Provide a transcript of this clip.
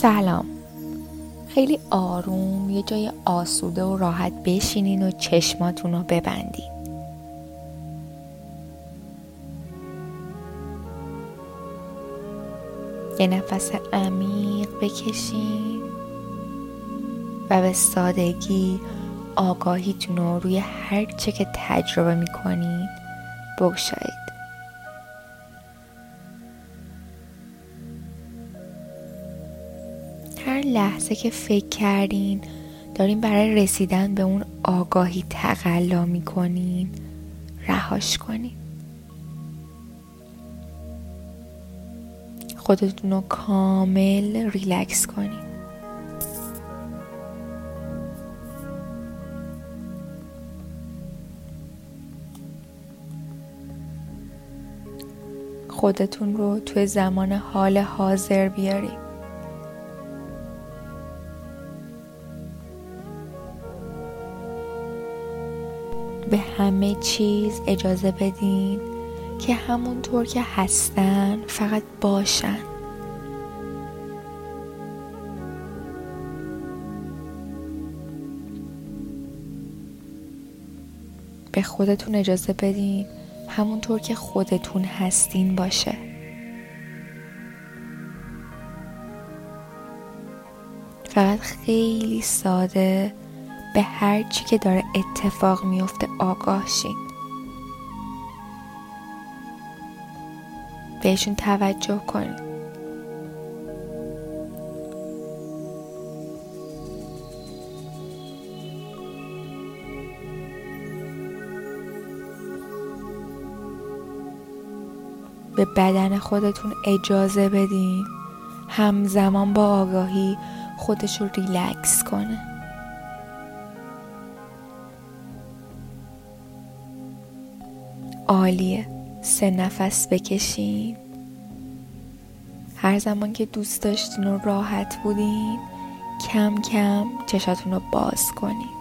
سلام. خیلی آروم یه جای آسوده و راحت بشینین و چشماتون رو ببندین. یه نفس عمیق بکشین و به سادگی آگاهیتون رو روی هر چه که تجربه می‌کنید بگشایید. هر لحظه که فکر کردین دارین برای رسیدن به اون آگاهی تقلا می‌کنین رهاش کنین. خودتون رو کامل ریلکس کنین. خودتون رو توی زمان حال حاضر بیارین. به همه چیز اجازه بدین که همونطور که هستن فقط باشن. به خودتون اجازه بدین همونطور که خودتون هستین باشه. فقط خیلی ساده به هر چی که داره اتفاق میفته آگاه شین بهشون توجه کنین. به بدن خودتون اجازه بدین همزمان با آگاهی خودش رو ریلکس کنه. عالیه. سه نفس بکشین هر زمان که دوست داشتین و راحت بودین کم کم چشاتون رو باز کنین.